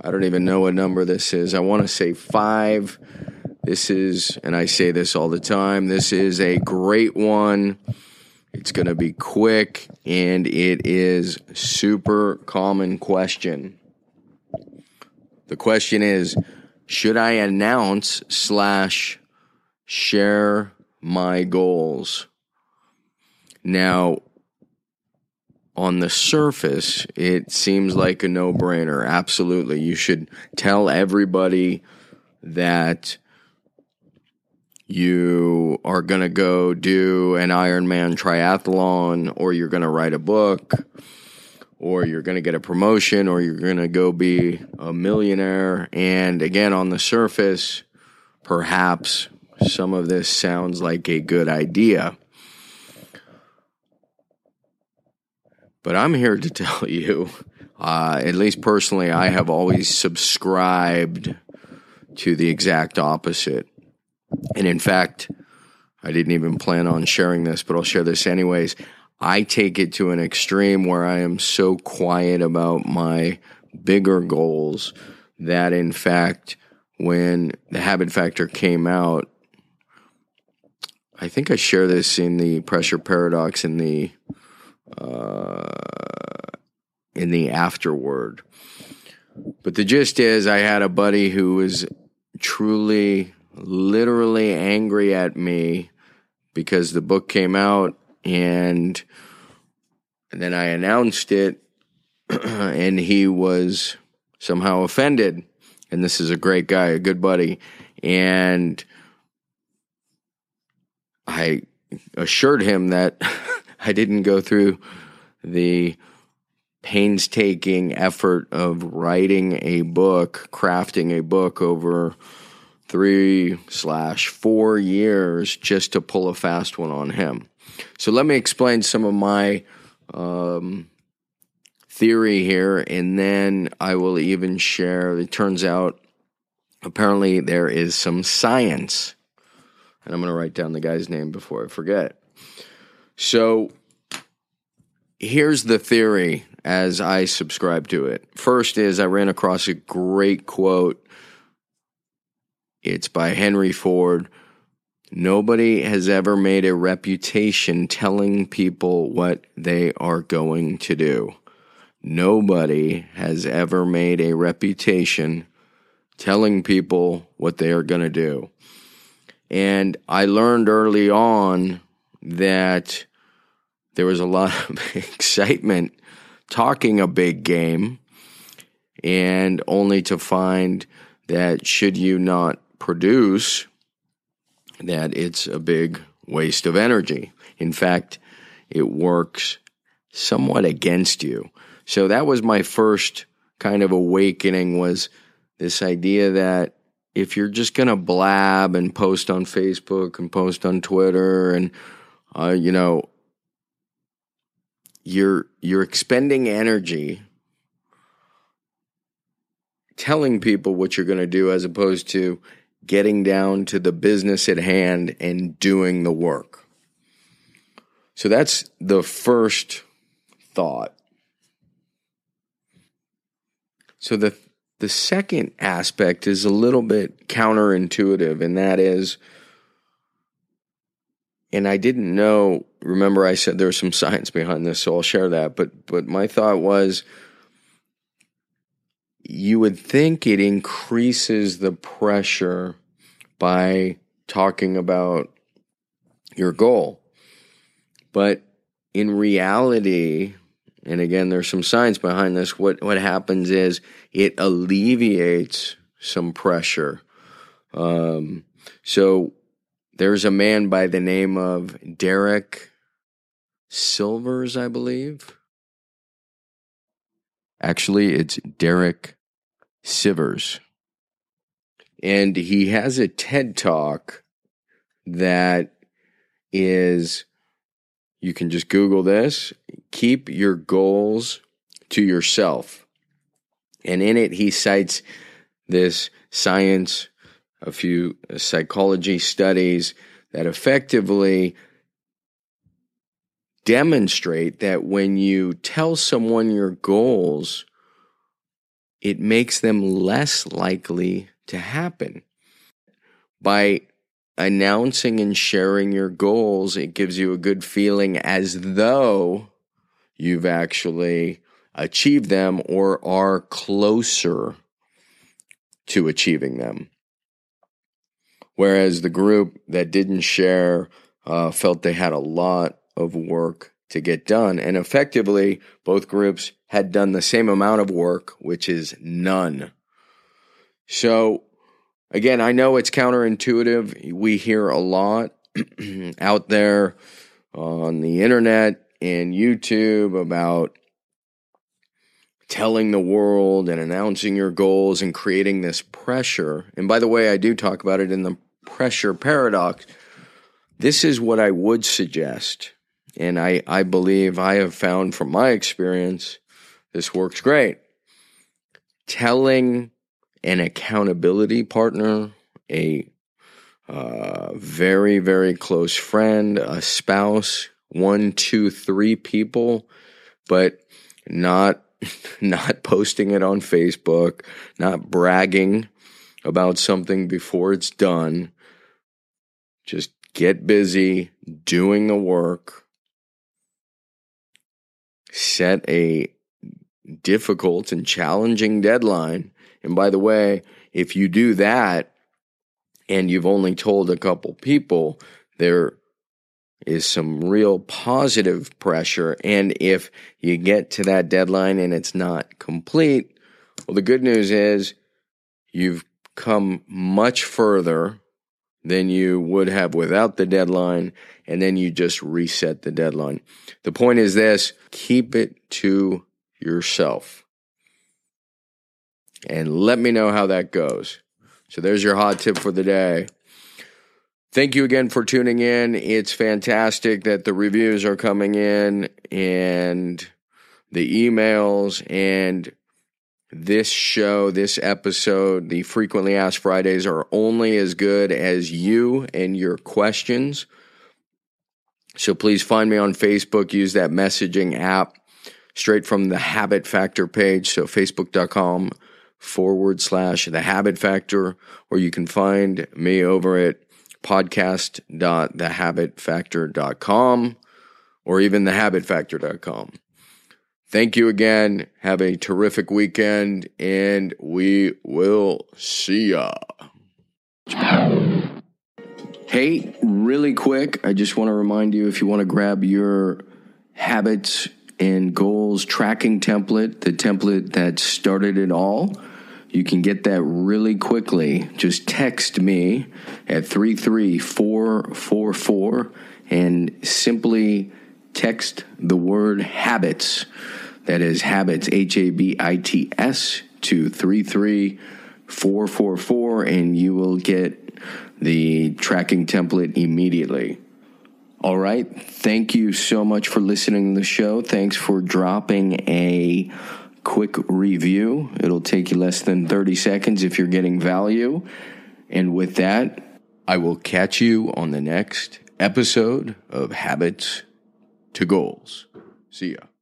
I don't even know what number this is. I want to say five. This is, and I say this all the time, this is a great one. It's going to be quick and it is super common question. The question is, should I announce slash share my goals? Now, on the surface, it seems like a no brainer. Absolutely. You should tell everybody that you are going to go do an Ironman triathlon, or you're going to write a book, or you're going to get a promotion, or you're going to go be a millionaire. And again, on the surface, perhaps some of this sounds like a good idea. But I'm here to tell you, uh, at least personally, I have always subscribed to the exact opposite. And in fact, I didn't even plan on sharing this, but I'll share this anyways. I take it to an extreme where I am so quiet about my bigger goals that, in fact, when the habit factor came out, I think I share this in the pressure paradox in the uh, in the afterword. But the gist is, I had a buddy who was truly, literally angry at me because the book came out and, and then I announced it, and he was somehow offended. And this is a great guy, a good buddy. And I assured him that I didn't go through the painstaking effort of writing a book, crafting a book over three slash four years just to pull a fast one on him. So let me explain some of my um, theory here, and then I will even share. It turns out apparently there is some science, and I'm going to write down the guy's name before I forget. So here's the theory as I subscribe to it. First is I ran across a great quote. It's by Henry Ford. Nobody has ever made a reputation telling people what they are going to do. Nobody has ever made a reputation telling people what they are going to do. And I learned early on that there was a lot of excitement talking a big game, and only to find that should you not produce, that it's a big waste of energy. In fact, it works somewhat against you. So that was my first kind of awakening was this idea that if you're just going to blab and post on Facebook and post on Twitter and uh, you know you're you're expending energy telling people what you're going to do as opposed to getting down to the business at hand and doing the work. So that's the first thought. So the the second aspect is a little bit counterintuitive and that is and I didn't know. Remember, I said there's some science behind this, so I'll share that. But but my thought was, you would think it increases the pressure by talking about your goal, but in reality, and again, there's some science behind this. What what happens is it alleviates some pressure. Um, so there's a man by the name of Derek Silvers, I believe. Actually, it's Derek Sivers. And he has a TED talk that is, you can just Google this keep your goals to yourself. And in it, he cites this science, a few uh, psychology studies that effectively demonstrate that when you tell someone your goals, it makes them less likely to happen. By announcing and sharing your goals, it gives you a good feeling as though you've actually achieved them or are closer to achieving them. Whereas the group that didn't share uh, felt they had a lot of work to get done. And effectively, both groups had done the same amount of work, which is none. So, again, I know it's counterintuitive. We hear a lot out there on the internet and YouTube about telling the world and announcing your goals and creating this pressure. And by the way, I do talk about it in the pressure paradox. This is what I would suggest. And I, I believe I have found from my experience, this works great. Telling an accountability partner, a uh, very, very close friend, a spouse, one, two, three people, but not not posting it on Facebook, not bragging about something before it's done. Just get busy doing the work. Set a difficult and challenging deadline. And by the way, if you do that and you've only told a couple people, there is some real positive pressure. And if you get to that deadline and it's not complete, well, the good news is you've come much further than you would have without the deadline. And then you just reset the deadline. The point is this keep it to yourself. And let me know how that goes. So there's your hot tip for the day. Thank you again for tuning in. It's fantastic that the reviews are coming in and the emails and this show, this episode, the Frequently Asked Fridays are only as good as you and your questions. So please find me on Facebook. Use that messaging app straight from the Habit Factor page. So facebook.com forward slash the Habit Factor, or you can find me over at podcast.thehabitfactor.com or even thehabitfactor.com. Thank you again. Have a terrific weekend, and we will see ya. Hey, really quick, I just want to remind you if you want to grab your habits and goals tracking template, the template that started it all you can get that really quickly. Just text me at 33444 and simply text the word habits. That is habits, H A B I T S, to 33444, and you will get the tracking template immediately. All right. Thank you so much for listening to the show. Thanks for dropping a quick review. It'll take you less than 30 seconds if you're getting value. And with that, I will catch you on the next episode of Habits to Goals. See ya.